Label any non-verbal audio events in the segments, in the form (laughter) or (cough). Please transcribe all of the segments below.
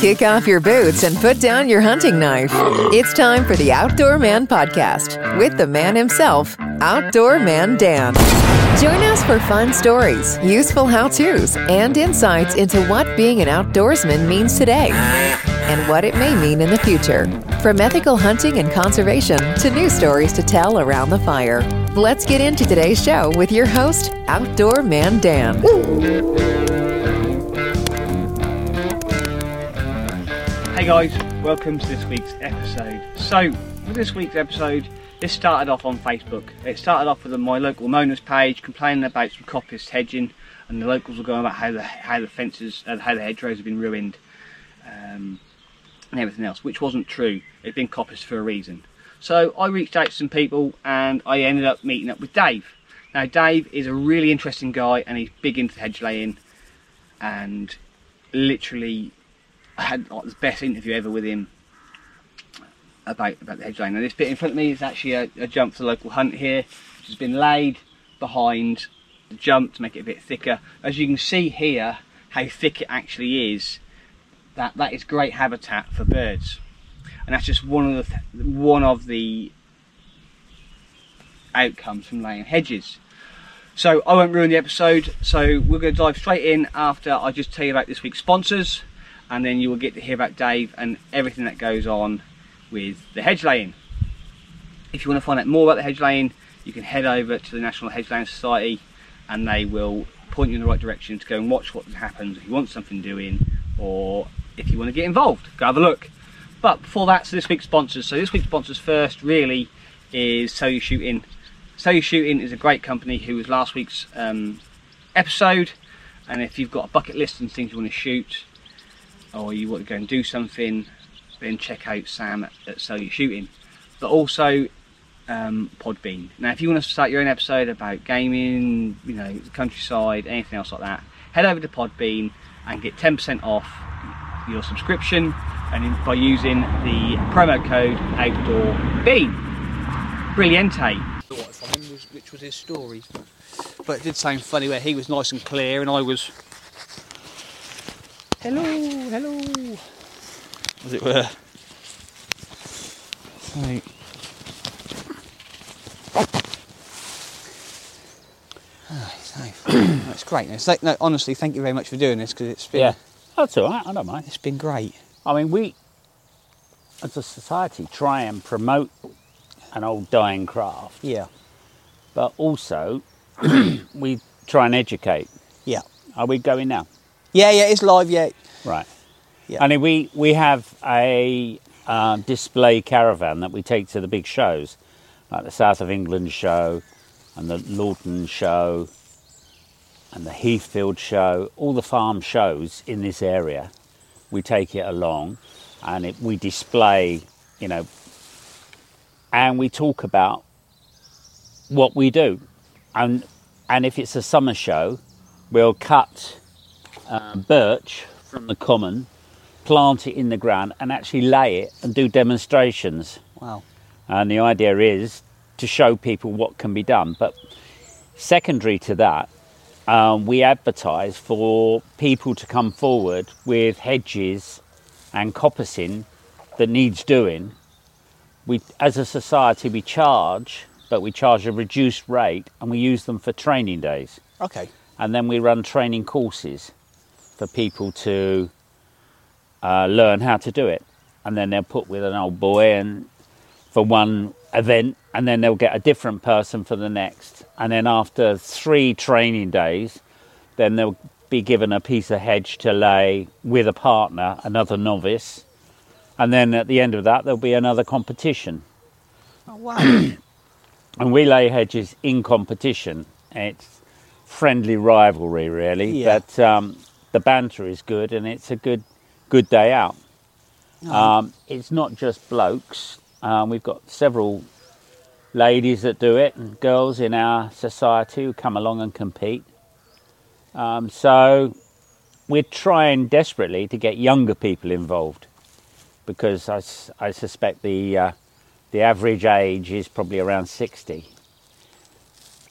Kick off your boots and put down your hunting knife. It's time for the Outdoor Man Podcast with the man himself, Outdoor Man Dan. Join us for fun stories, useful how to's, and insights into what being an outdoorsman means today and what it may mean in the future. From ethical hunting and conservation to new stories to tell around the fire. Let's get into today's show with your host, Outdoor Man Dan. Hey guys, welcome to this week's episode. So, for this week's episode, this started off on Facebook. It started off with my local Monas page complaining about some coppice hedging, and the locals were going about how the how the fences and how the hedgerows have been ruined, um, and everything else, which wasn't true. It'd been coppice for a reason. So I reached out to some people, and I ended up meeting up with Dave. Now Dave is a really interesting guy, and he's big into hedge laying, and literally I had like, the best interview ever with him about about the hedge laying. Now this bit in front of me is actually a, a jump for the local hunt here, which has been laid behind the jump to make it a bit thicker. As you can see here, how thick it actually is. That that is great habitat for birds, and that's just one of the th- one of the outcomes from laying hedges. So I won't ruin the episode. So we're going to dive straight in after I just tell you about this week's sponsors and then you will get to hear about Dave and everything that goes on with the hedge laying. If you want to find out more about the hedge laying, you can head over to the National Hedge Laying Society and they will point you in the right direction to go and watch what happens if you want something doing or if you want to get involved, go have a look. But before that, so this week's sponsors. So this week's sponsors first really is So You Shooting. So You Shooting is a great company who was last week's um, episode. And if you've got a bucket list and things you want to shoot, or you want to go and do something, then check out Sam at, at So You Shooting. But also um, Podbean. Now, if you want to start your own episode about gaming, you know, the countryside, anything else like that, head over to Podbean and get 10% off your subscription and by using the promo code OutdoorBean. Brilliante. Him, which was his story. But it did sound funny where he was nice and clear and I was hello, hello, as it were. Ah, nice. That's great. It's like, (coughs) no, honestly, thank you very much for doing this because it's been Yeah, that's all right. I don't mind. it's been great. I mean, we, as a society, try and promote an old dying craft, Yeah, but also (coughs) we try and educate. yeah, Are we going now? Yeah, yeah. It's live. Yeah, Right. Yeah. I mean, we we have a uh, display caravan that we take to the big shows, like the South of England show, and the Lawton show, and the Heathfield show. All the farm shows in this area, we take it along, and it, we display, you know, and we talk about what we do, and and if it's a summer show, we'll cut uh, birch from the common, plant it in the ground, and actually lay it and do demonstrations. wow. And the idea is to show people what can be done. But secondary to that, um, we advertise for people to come forward with hedges and coppicing that needs doing. We, as a society, we charge, but we charge a reduced rate, and we use them for training days Okay. and then we run training courses for people to uh, learn how to do it. And then they're put with an old boy and for one event, and then they'll get a different person for the next. And then after three training days, then they'll be given a piece of hedge to lay with a partner, another novice. And then at the end of that, there'll be another competition. Oh, wow. (coughs) And we lay hedges in competition. It's friendly rivalry, really. Yeah. But um, the banter is good, and it's a good, good day out. Um, it's not just blokes. Um, we've got several ladies that do it, and girls in our society who come along and compete. Um, so we're trying desperately to get younger people involved because I, I suspect the uh, the average age is probably around 60.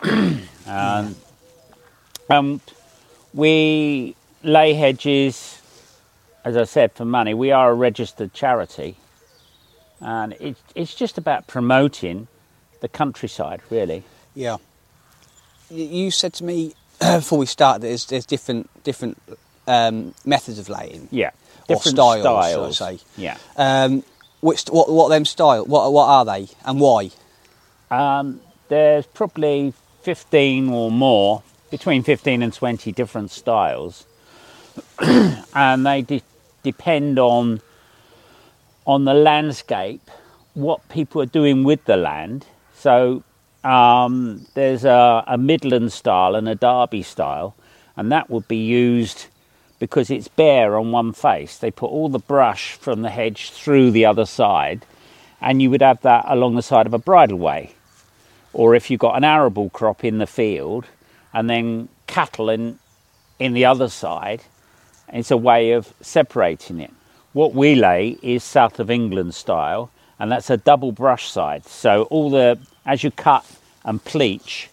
(clears throat) um, um, we lay hedges as I said, for money. We are a registered charity, and it, it's just about promoting the countryside, really. Yeah. You said to me (clears throat) before we started, there's there's different different um, methods of laying. Yeah, Or different styles, styles. I say. Yeah. Um, which what what are them style? What what are they and why? Um, there's probably 15 or more, between 15 and 20 different styles, (clears throat) and they de- depend on on the landscape, what people are doing with the land. So um, there's a, a Midland style and a Derby style, and that would be used because it's bare on one face. They put all the brush from the hedge through the other side, and you would have that along the side of a bridleway. Or if you've got an arable crop in the field, and then cattle in in the other side, it's a way of separating it. What we lay is south of England style, and that's a double brush side. So all the as you cut and pleach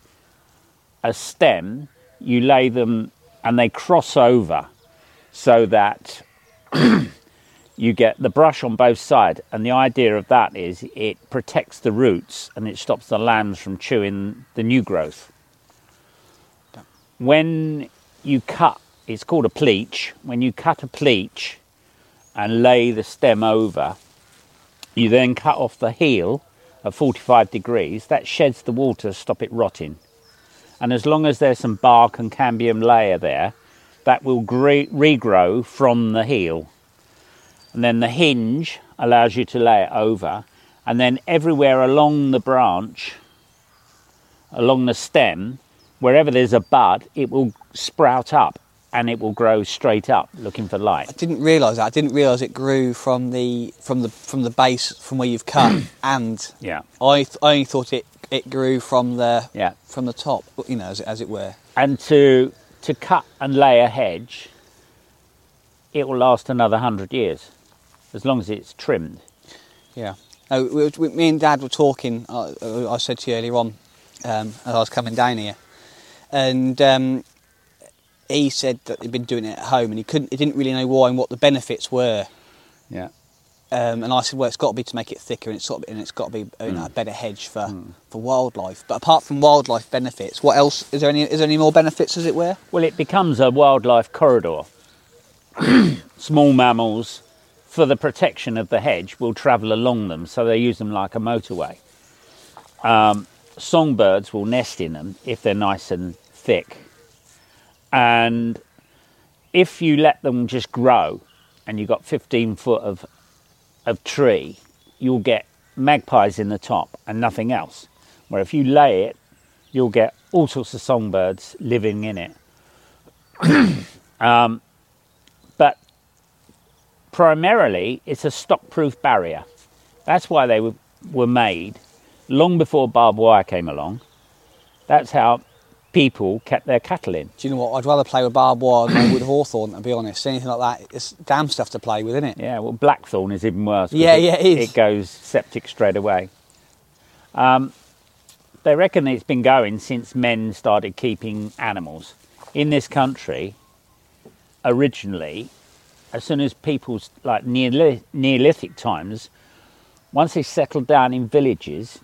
a stem, you lay them and they cross over so that (clears throat) you get the brush on both sides. And the idea of that is it protects the roots and it stops the lambs from chewing the new growth. When you cut, it's called a pleach. When you cut a pleach and lay the stem over, you then cut off the heel at 45 degrees. That sheds the water, to stop it rotting. And as long as there's some bark and cambium layer there, that will regrow from the heel. And then the hinge allows you to lay it over. And then everywhere along the branch, along the stem, wherever there's a bud, it will sprout up and it will grow straight up looking for light. I didn't realise that. I didn't realise it grew from the from the from the base from where you've cut, (clears throat) and Yeah. I th- I only thought it it grew from the Yeah. from the top, you know, as, as it were. And to to cut and lay a hedge, it will last another hundred years, as long as it's trimmed. Yeah. No, we, we, me and Dad were talking. I, I said to you earlier on um, as I was coming down here, and um, he said that he'd been doing it at home, and he couldn't. He didn't really know why and what the benefits were. Yeah. Um, and I said, well, it's got to be to make it thicker, and it's sort of, and it's got to be you know, a better hedge for, for wildlife. But apart from wildlife benefits, what else is there? Any is there any more benefits, as it were? Well, it becomes a wildlife corridor. (coughs) Small mammals, for the protection of the hedge, will travel along them, so they use them like a motorway. Um, songbirds will nest in them if they're nice and thick. And if you let them just grow and you've got 15 foot of, of tree, you'll get magpies in the top and nothing else. Where if you lay it, you'll get all sorts of songbirds living in it. (coughs) um, but primarily, it's a stock-proof barrier. That's why they were, were made long before barbed wire came along. That's how people kept their cattle in. Do you know what? I'd rather play with barbed wire than I would hawthorn. To be honest, anything like that, it's damn stuff to play with, isn't it? Yeah, well, blackthorn is even worse. Yeah, it, yeah, it is. It goes septic straight away. Um, they reckon it's been going since men started keeping animals in this country. Originally, as soon as people's like Neolith- Neolithic times, once they settled down in villages,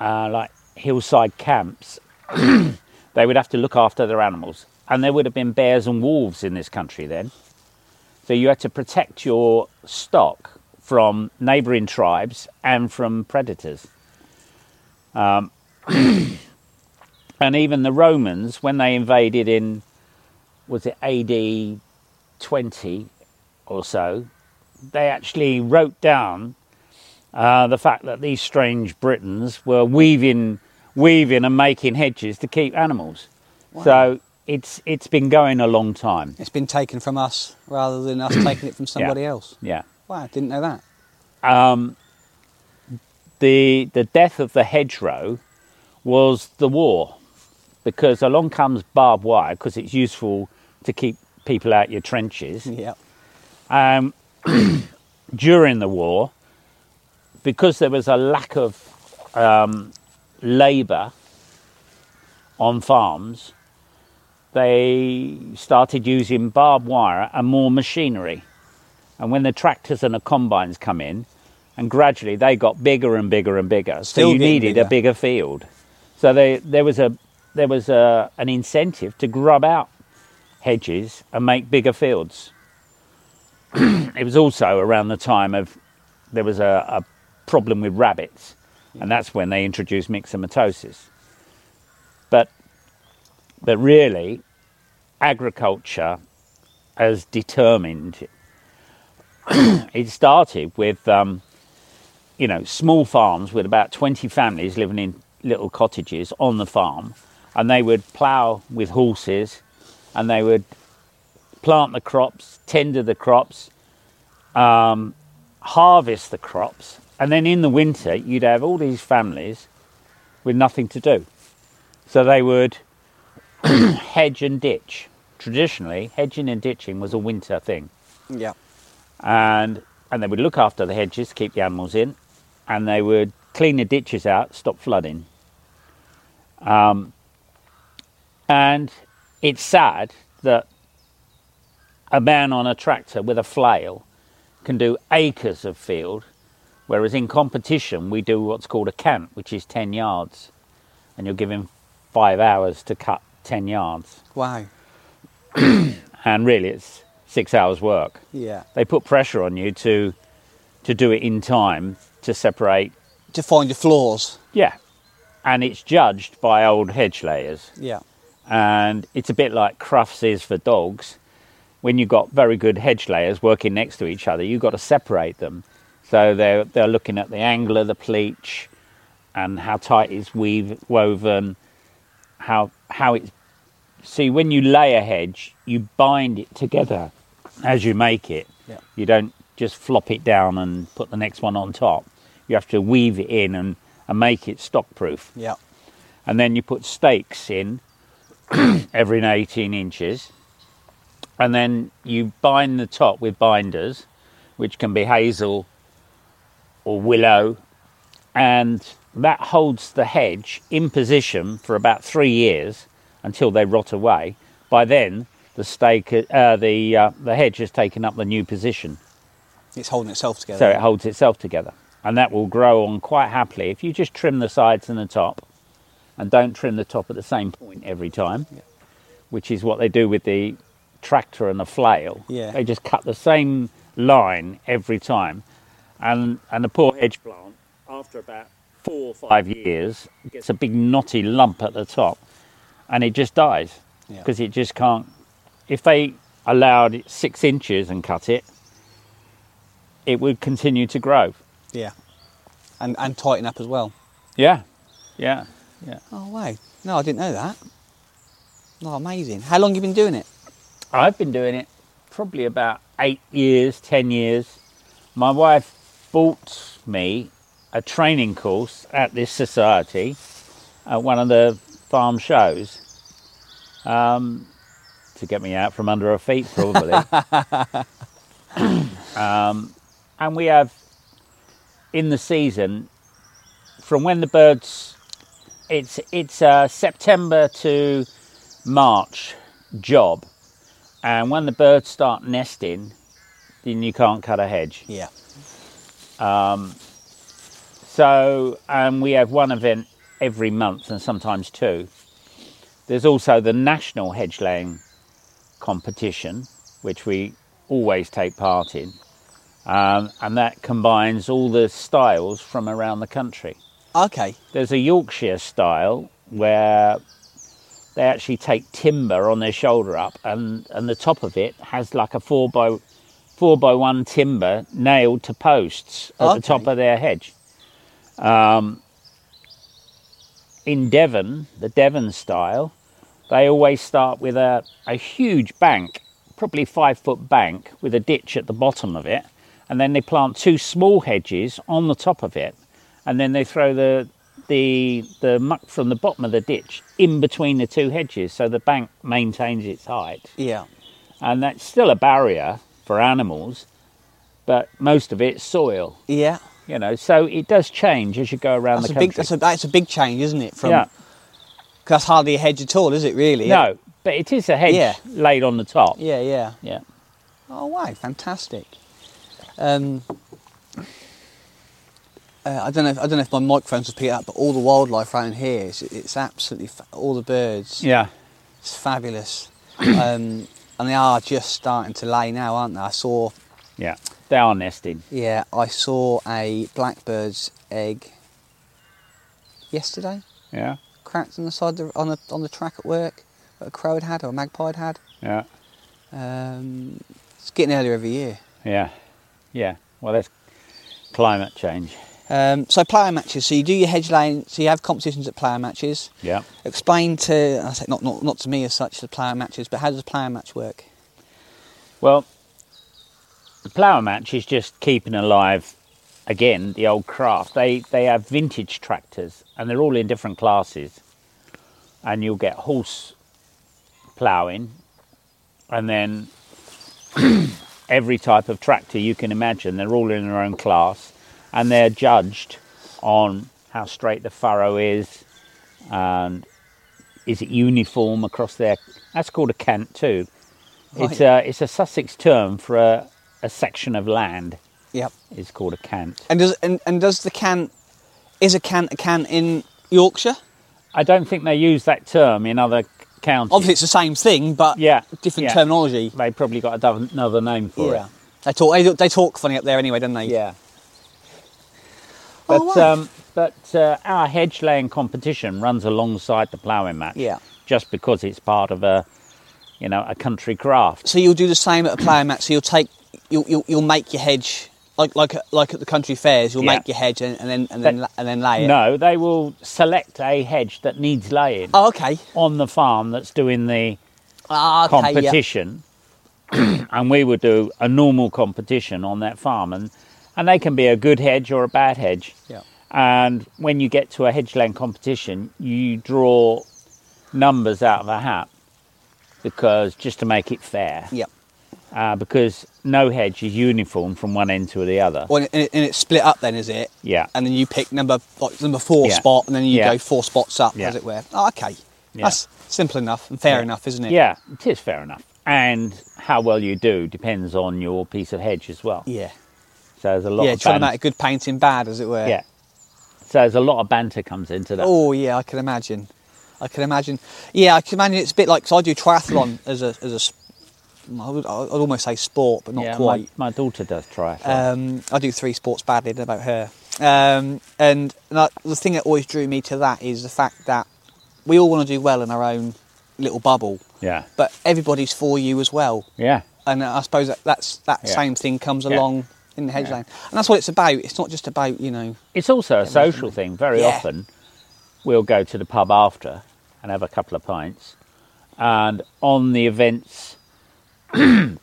uh, like hillside camps, (clears throat) they would have to look after their animals, and there would have been bears and wolves in this country then. So you had to protect your stock from neighbouring tribes and from predators. Um, (clears throat) and even the Romans, when they invaded in, was it AD 20 or so, they actually wrote down uh, the fact that these strange Britons were weaving, weaving and making hedges to keep animals. So it's it's been going a long time. It's been taken from us rather than us (coughs) taking it from somebody else. Yeah. Wow, didn't know that. um, the the death of the hedgerow was the war, because along comes barbed wire because it's useful to keep people out your trenches. (laughs) Yeah. Um, (coughs) during the war, because there was a lack of um, labour on farms, they started using barbed wire and more machinery. And when the tractors and the combines come in, and gradually they got bigger and bigger and bigger, Still so you needed bigger. a bigger field. So they, there was a there was a, an incentive to grub out hedges and make bigger fields. (clears throat) it was also around the time of there was a, a problem with rabbits, and that's when they introduced myxomatosis. But but really, agriculture has determined. (clears throat) it started with um, you know small farms with about twenty families living in little cottages on the farm, and they would plough with horses, and they would plant the crops, tender the crops, um, harvest the crops, and then in the winter you'd have all these families with nothing to do. So they would (clears throat) hedge and ditch. Traditionally, hedging and ditching was a winter thing, Yeah. and and they would look after the hedges to keep the animals in, and they would clean the ditches out, stop flooding. Um, and it's sad that a man on a tractor with a flail can do acres of field, whereas in competition we do what's called a cant, which is 10 yards, and you're given five hours to cut 10 yards. Wow. (clears throat) And really, it's six hours work. Yeah. They put pressure on you to to do it in time to separate. To find your flaws. Yeah, and it's judged by old hedge layers. Yeah. and it's a bit like Crufts is for dogs. When you've got very good hedge layers working next to each other, you've got to separate them. So they're, they're looking at the angle of the pleach and how tight it's weave, woven, how, how it's. See, when you lay a hedge, you bind it together as you make it. Yeah. You don't just flop it down and put the next one on top. You have to weave it in and, and make it stock proof Yeah. and then you put stakes in (clears throat) every 18 inches and then you bind the top with binders which can be hazel or willow and that holds the hedge in position for about three years until they rot away. By then the stake uh, the uh, the hedge has taken up the new position. It's holding itself together. so it holds itself together and that will grow on quite happily. If you just trim the sides and the top and don't trim the top at the same point every time which is what they do with the tractor and the flail. Yeah. they just cut the same line every time and and the poor hedge plant after about four or five years gets a big knotty lump at the top and it just dies Yeah. because it just can't if they allowed it six inches and cut it it would continue to grow Yeah. And and tighten up as well. yeah yeah yeah Oh wow. No, I didn't know that. Oh, amazing. How long you been doing it? I've been doing it probably about eight years, ten years. My wife bought me a training course at this society at one of the farm shows um, to get me out from under her feet, probably. (laughs) (coughs) um, and we have in the season from when the birds it's it's uh, September to March job, and when the birds start nesting, then you can't cut a hedge. Yeah. So, and we have one event every month and sometimes two. There's also the national hedge laying competition, which we always take part in, um, and that combines all the styles from around the country. Okay. There's a Yorkshire style where they actually take timber on their shoulder up, and, and the top of it has like a four by four by one timber nailed to posts at the top of their hedge. Um, in Devon, the Devon style, they always start with a, a huge bank, probably five foot bank, with a ditch at the bottom of it, and then they plant two small hedges on the top of it, and then they throw the the the muck from the bottom of the ditch in between the two hedges, so the bank maintains its height, Yeah. and that's still a barrier for animals, but most of it's soil, Yeah. you know. So it does change as you go around That's the a country. big. That's a that's a big change, isn't it? From yeah. that's hardly a hedge at all, is it? Really? No, but it is a hedge Yeah. laid on the top. Yeah. Yeah. Yeah. Oh wow, fantastic. Um, uh, I don't know. If, I don't know if my microphones will pick up, but all the wildlife around here, it's, it's absolutely fa- all the birds. Yeah. It's fabulous, (clears throat) um, and they are just starting to lay now, aren't they? I saw, Yeah. They are nesting. yeah, I saw a blackbird's egg yesterday, Yeah. cracked on the side of the, on the on the track at work that a crow had had or a magpie had had. Yeah. Um, it's getting earlier every year. Yeah. Yeah. Well, that's climate change. Um, so player matches. So you do your hedge laying. So you have competitions at player matches. Yeah. Explain to I say not not not to me as such the player matches, but how does a player match work? Well, the plough match is just keeping alive again the old craft. They they have vintage tractors and they're all in different classes. And you'll get horse ploughing and then (clears throat) every type of tractor you can imagine. They're all in their own class and they're judged on how straight the furrow is and is it uniform across there. that's called a cant too. It's a it's a Sussex term for a, a section of land. Yep. It's called a cant. And does and, and does the cant is a cant a can in Yorkshire? I don't think they use that term in other counties. Obviously, it's the same thing, but Yeah, different yeah. terminology. they probably got another name for it. They talk. They, they talk funny up there anyway, don't they? it. Yeah. Oh, But wow. um, but uh, our hedge laying competition runs alongside the ploughing match. Yeah. Just because it's part of a you know a country craft. So you'll do the same at a ploughing match. So you'll take you'll you'll, you'll make your hedge like like like at the country fairs. You'll Yeah. make your hedge and, and then and then and then lay it. No, they will select a hedge that needs laying Oh, okay. on the farm that's doing the Ah, okay. yeah. competition, (clears throat) and we would do a normal competition on that farm, and and they can be a good hedge or a bad hedge. Yeah. And when you get to a hedge laying competition, you draw numbers out of a hat because just to make it fair, Yep. uh, because no hedge is uniform from one end to the other. Well, and, it, and it's split up then, is it? Yeah. And then you pick number like number four Yeah. spot, and then you Yeah. go four spots up, Yeah. as it were. Oh, okay. Yeah. That's simple enough and fair Yeah. enough, isn't it? Yeah, it is fair enough. And how well you do depends on your piece of hedge as well. Yeah. So there's a lot Yeah. of Trying to make a good painting bad, as it were. yeah. So there's a lot of banter comes into that. Oh yeah, I can imagine. I can imagine. Yeah, I can imagine it's a bit like because I do triathlon (coughs) as a as a. I would, I'd almost say sport, but not yeah, quite. My, my daughter does triathlon. Um, I do three sports badly, about her. Um, and and I, the thing that always drew me to that is the fact that we all want to do well in our own little bubble, yeah, but everybody's for you as well. yeah, And I suppose that that's, that Yeah. same thing comes Yeah. along in the hedge Yeah. lane. And that's what it's about. It's not just about, you know, it's also a social thing. Very Yeah. often, we'll go to the pub after and have a couple of pints, and on the events, (clears throat) on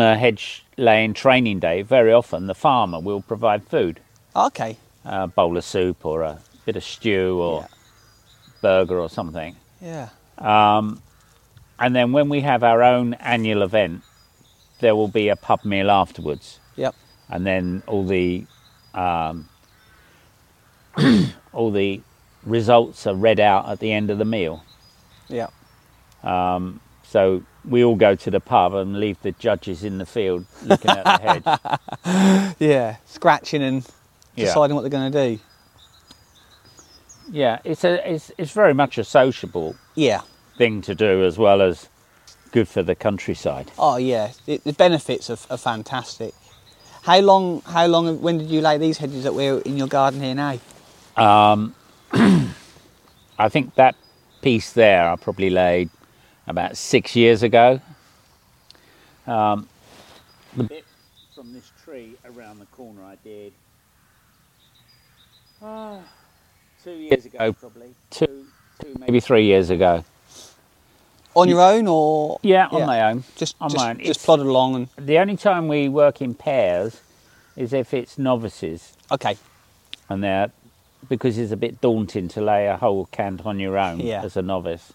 a hedge laying training day, very often the farmer will provide food, okay, a bowl of soup or a bit of stew or Yeah. burger or something. yeah. Um, and then when we have our own annual event, there will be a pub meal afterwards. And then all the um, (clears throat) all the results are read out at the end of the meal. Yeah. So we all go to the pub and leave the judges in the field looking at the hedge. (laughs) Yeah. Scratching and Yeah. deciding what they're going to do. Yeah, it's a it's it's very much a sociable Yeah. thing to do as well as good for the countryside. Oh yeah, the, the benefits are, are fantastic. How long? How long? When did you lay these hedges that we're in your garden here now? (clears throat) I think that piece there I probably laid about six years ago. Um, the bit from this tree around the corner I did ah, two years ago, probably two, two maybe three years ago. On your own or Yeah, on my own. just on just, my own. just It's- plodded along and The only time we work in pairs is if it's novices, okay. and they're because it's a bit daunting to lay a whole cant on your own Yeah. as a novice.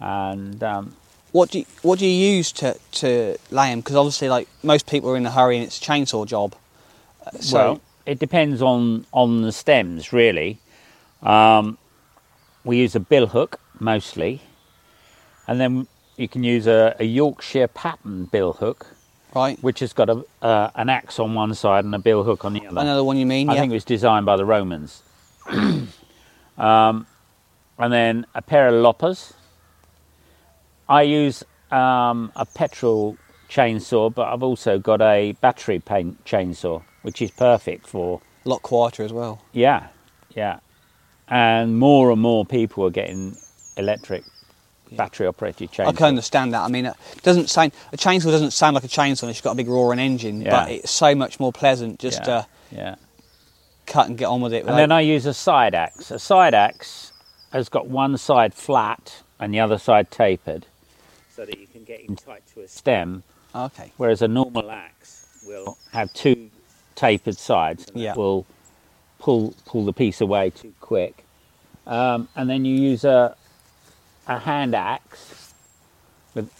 And um, What do you, what do you use to to lay them? Because obviously, like most people are in a hurry and it's a chainsaw job. Uh, So well, it depends on on the stems really. Um, we use a bill hook mostly, and then you can use a, a Yorkshire pattern bill hook, Right. which has got a, uh, an axe on one side and a bill hook on the other. Another one you mean. I yeah. think it was designed by the Romans. (clears throat) um, and then a pair of loppers. I use um, a petrol chainsaw, but I've also got a battery paint chainsaw, which is perfect for a lot quieter as well. yeah, yeah. And more and more people are getting electric battery operated chainsaws. I can understand that. I mean, it doesn't sound a chainsaw doesn't sound like a chainsaw. unless It's got a big roaring engine, Yeah. but it's so much more pleasant just yeah, to yeah. cut and get on with it. And then I use a side axe. A side axe has got one side flat and the other side tapered, so that you can get in tight to a stem. okay, Whereas a normal axe will have two tapered sides, and that Yeah. will pull pull the piece away too quick. Um, and then you use a a hand axe, with,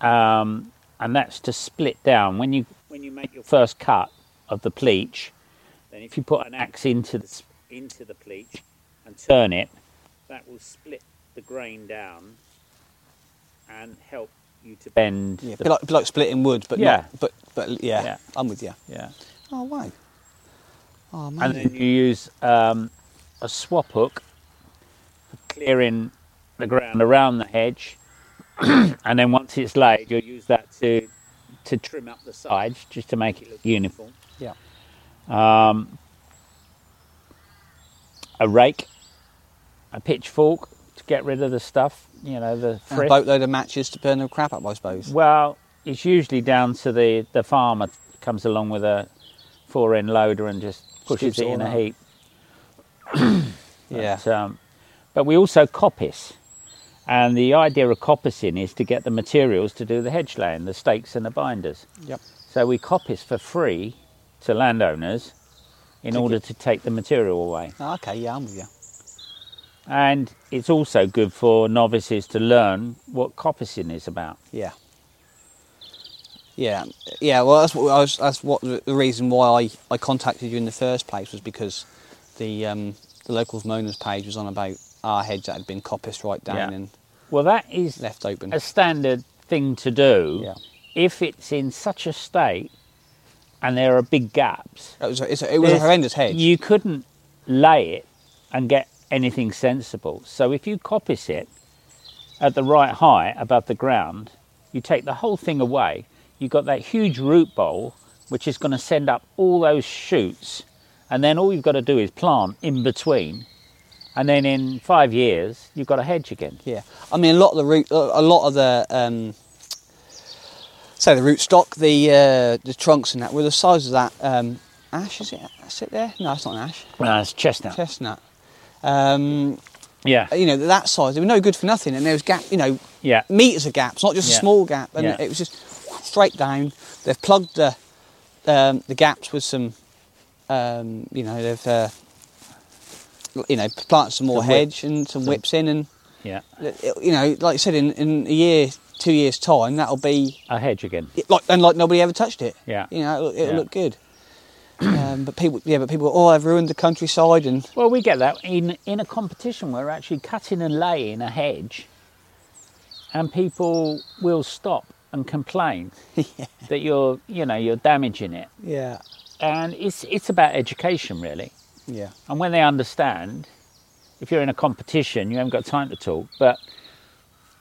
um, and that's to split down when you when you make your first cut of the pleach. Then if you put an axe into the into the pleach and turn it, that will split the grain down and help you to bend. yeah, the- bit like, bit like splitting wood, but Yeah. not, but but yeah, Yeah. I'm with you. yeah. Oh wow. Oh man. and then you use um, a swap hook for clearing the ground around the hedge, (clears throat) and then once it's laid, you'll use that to to trim up the sides just to make it look uniform. Yeah. Um, a rake, a pitchfork to get rid of the stuff, you know, the And a boatload of matches to burn the crap up, I suppose. Well, it's usually down to the the farmer comes along with a four end loader and just pushes Scoops it it in a heap. (coughs) yeah. But, um, but we also coppice. And the idea of coppicing is to get the materials to do the hedge laying, the stakes and the binders. Yep. So we coppice for free to landowners in To order to take the material away. Oh, okay. Yeah, I'm with you. And it's also good for novices to learn what coppicing is about. Yeah. Yeah, yeah. Well, that's what I was. That's what the the reason why I, I contacted you in the first place was because the um, the locals moaners page was on about our hedge that had been coppiced right down Yeah. and Well, that is left open. a standard thing to do Yeah. if it's in such a state and there are big gaps. It was a, it's a, it was a horrendous hedge. You couldn't lay it and get anything sensible. So if you coppice it at the right height above the ground, you take the whole thing away. You've got that huge root bowl, which is going to send up all those shoots, and then all you've got to do is plant in between, and then in five years you've got a hedge again. Yeah, I mean a lot of the root, a lot of the um, say the root stock, the uh, the trunks and that were the size of that um, ash. Is it? Is it there? No, it's not an ash. No, it's chestnut. Chestnut. Um, Yeah, you know that size. They were no good for nothing, and there was gap. You know, yeah, meters of gaps, not just Yeah. a small gap, and Yeah. it was just straight down. They've plugged the um, the gaps with some, um, you know, they've uh, you know plant some more hedge and some whips in, and yeah. you know, like I said, in, in a year, two years time, that'll be A hedge again. like and like nobody ever touched it. Yeah. you know, it'll, it'll Yeah. look good. (clears throat) um, but people, yeah, but people, oh, I've ruined the countryside, and Well, we get that in in a competition. We're actually cutting and laying a hedge, and people will stop and complain (laughs) that you're, you know, you're damaging it. yeah, And it's it's about education, really. Yeah, And when they understand, if you're in a competition, you haven't got time to talk. But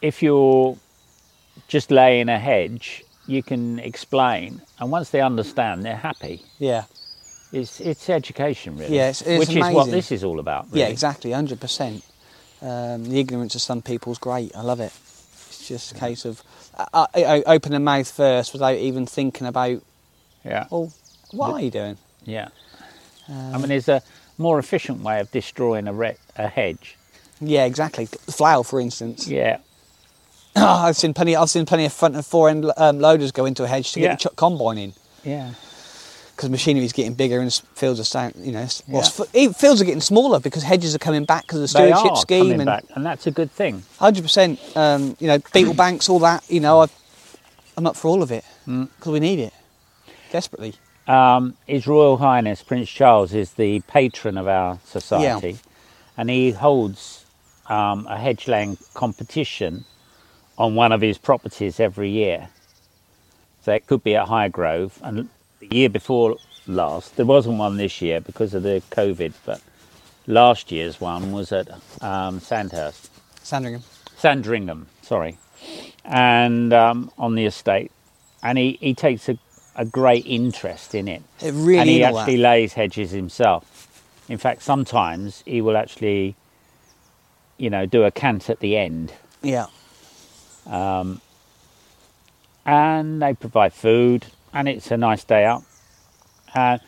if you're just laying a hedge, you can explain, and once they understand, they're happy. yeah. It's it's education, really. Yeah, it's- it's which is what this is all about. Yeah, exactly, hundred percent. Um, the ignorance of some people's great. I love it. It's just a case of uh, uh, open the mouth first without even thinking about. Yeah. Well, what are you doing? Yeah. Um, I mean, there's a more efficient way of destroying a, re- a hedge. yeah, exactly. Flower, for instance. Yeah. (clears throat) I've seen plenty. I've seen plenty of front and fore end um, loaders go into a hedge to Yeah. get the ch- combine in Yeah. because machinery is getting bigger and fields are. You know, well, Yeah. fields are getting smaller because hedges are coming back because of the stewardship scheme and and that's a good thing. hundred percent. Um, you know, beetle banks, all that. You know, I've, I'm up for all of it Mm. because we need it desperately. Um, His Royal Highness Prince Charles is the patron of our society, and he holds um, a hedge laying competition on one of his properties every year. So it could be at Highgrove. And the year before last, there wasn't one this year because of the COVID, but last year's one was at um, Sandhurst. Sandringham. Sandringham, sorry, and um, on the estate, and he, he takes a, a great interest in it. It really and he actually lays hedges himself. In fact, sometimes he will actually, you know, do a cant at the end, Yeah. Um, and they provide food, and it's a nice day out. Uh,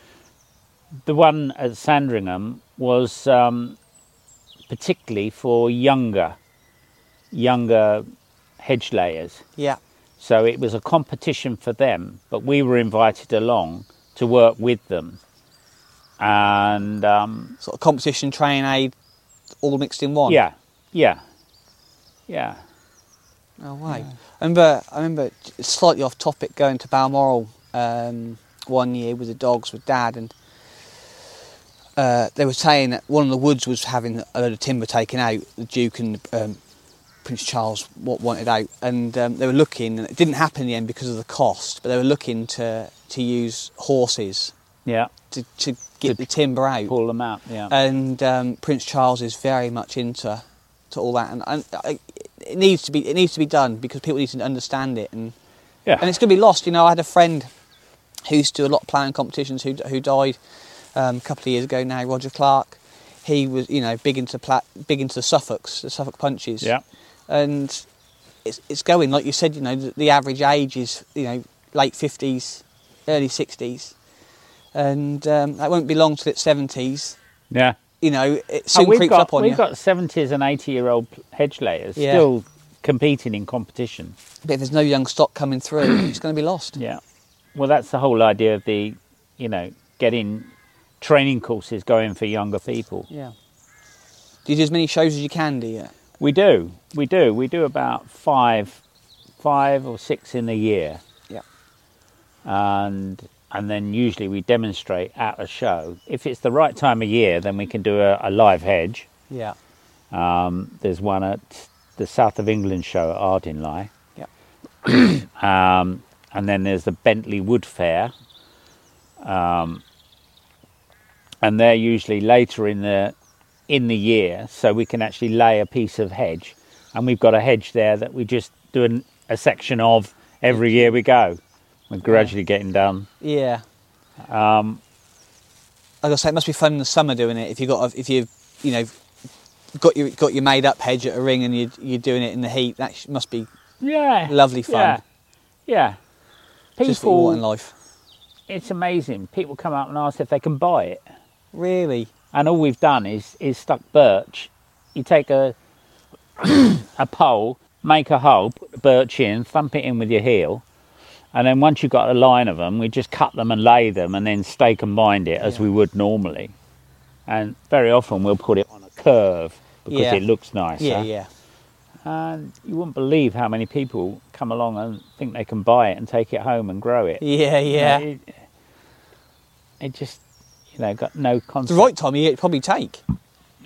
the one at Sandringham was um, particularly for younger, younger hedge layers. Yeah. So it was a competition for them, but we were invited along to work with them. And um, Sort of competition, train aid, all mixed in one. yeah, yeah, yeah. Oh wow! I remember, I remember slightly off topic going to Balmoral um, one year with the dogs with Dad, and uh, they were saying that one of the woods was having a load of timber taken out. The Duke and um, Prince Charles wa- wanted out, and um, they were looking, and it didn't happen in the end because of the cost. But they were looking to to use horses Yeah, to, to get To the timber out. pull them out. Yeah, and um, Prince Charles is very much into to all that, and, and I, it needs to be it needs to be done because people need to understand it, and yeah, and it's going to be lost. You know, I had a friend who used to do a lot of planning competitions who who died um, a couple of years ago now. Roger Clark, he was you know big into pla- big into the Suffolks, the Suffolk punches, yeah, and it's it's going like you said. You know, the, the average age is you know late fifties, early sixties, and um, that won't be long till it's seventies yeah. you know, it soon we've creeps got up on you. we've you. got seventies and eighty year old hedge layers Yeah. still competing in competition. But if there's no young stock coming through, (clears throat) it's going to be lost. Yeah. Well, that's the whole idea of the, you know, getting training courses going for younger people. Yeah. Do you do as many shows as you can, do you? We do, we do, we do about five, five or six in a year, Yeah. and and then usually we demonstrate at a show. If it's the right time of year, then we can do a, a live hedge. Yeah. Um, there's one at the South of England show at Ardingly. Yeah. (clears throat) Um, and then there's the Bentley Wood Fair. Um, and they're usually later in the in the year, so we can actually lay a piece of hedge. And we've got a hedge there that we just do an, a section of every year we go. We're gradually getting done. Yeah. Um, Like I say, it must be fun in the summer doing it. If you've got, a, if you've, you know, got your got your made up hedge at a ring and you you're doing it in the heat, that must be yeah, lovely fun. Yeah, yeah. Just what you want in life. it's amazing. People come up and ask if they can buy it. Really. And all we've done is is stuck birch. You take a (coughs) a pole, make a hole, put the birch in, thump it in with your heel, and then once you've got a line of them, we just cut them and lay them, and then stake and bind it as Yeah. we would normally. And very often we'll put it on a curve because Yeah. it looks nicer. Yeah, yeah. And you wouldn't believe how many people come along and think they can buy it and take it home and grow it. Yeah, yeah. It, it just, you know, got no the right time it'd probably take.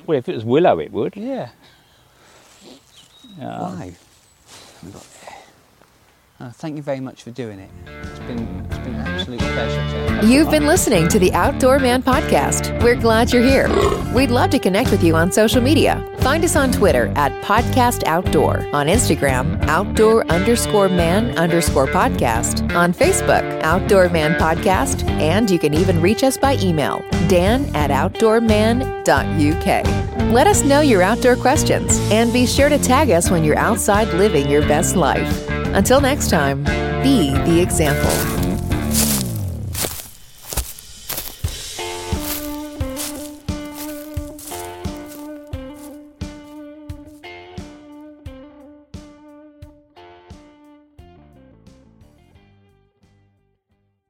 Well, if it was willow, it would. Yeah. We've got- Uh, thank you very much for doing it. It's been You've been listening to the Outdoor Man Podcast. We're glad you're here. We'd love to connect with you on social media. Find us on Twitter at Podcast Outdoor, on Instagram, outdoor underscore man underscore podcast, on Facebook, Outdoor Man Podcast, and you can even reach us by email, dan at outdoorman.uk. Let us know your outdoor questions and be sure to tag us when you're outside living your best life. Until next time, be the example.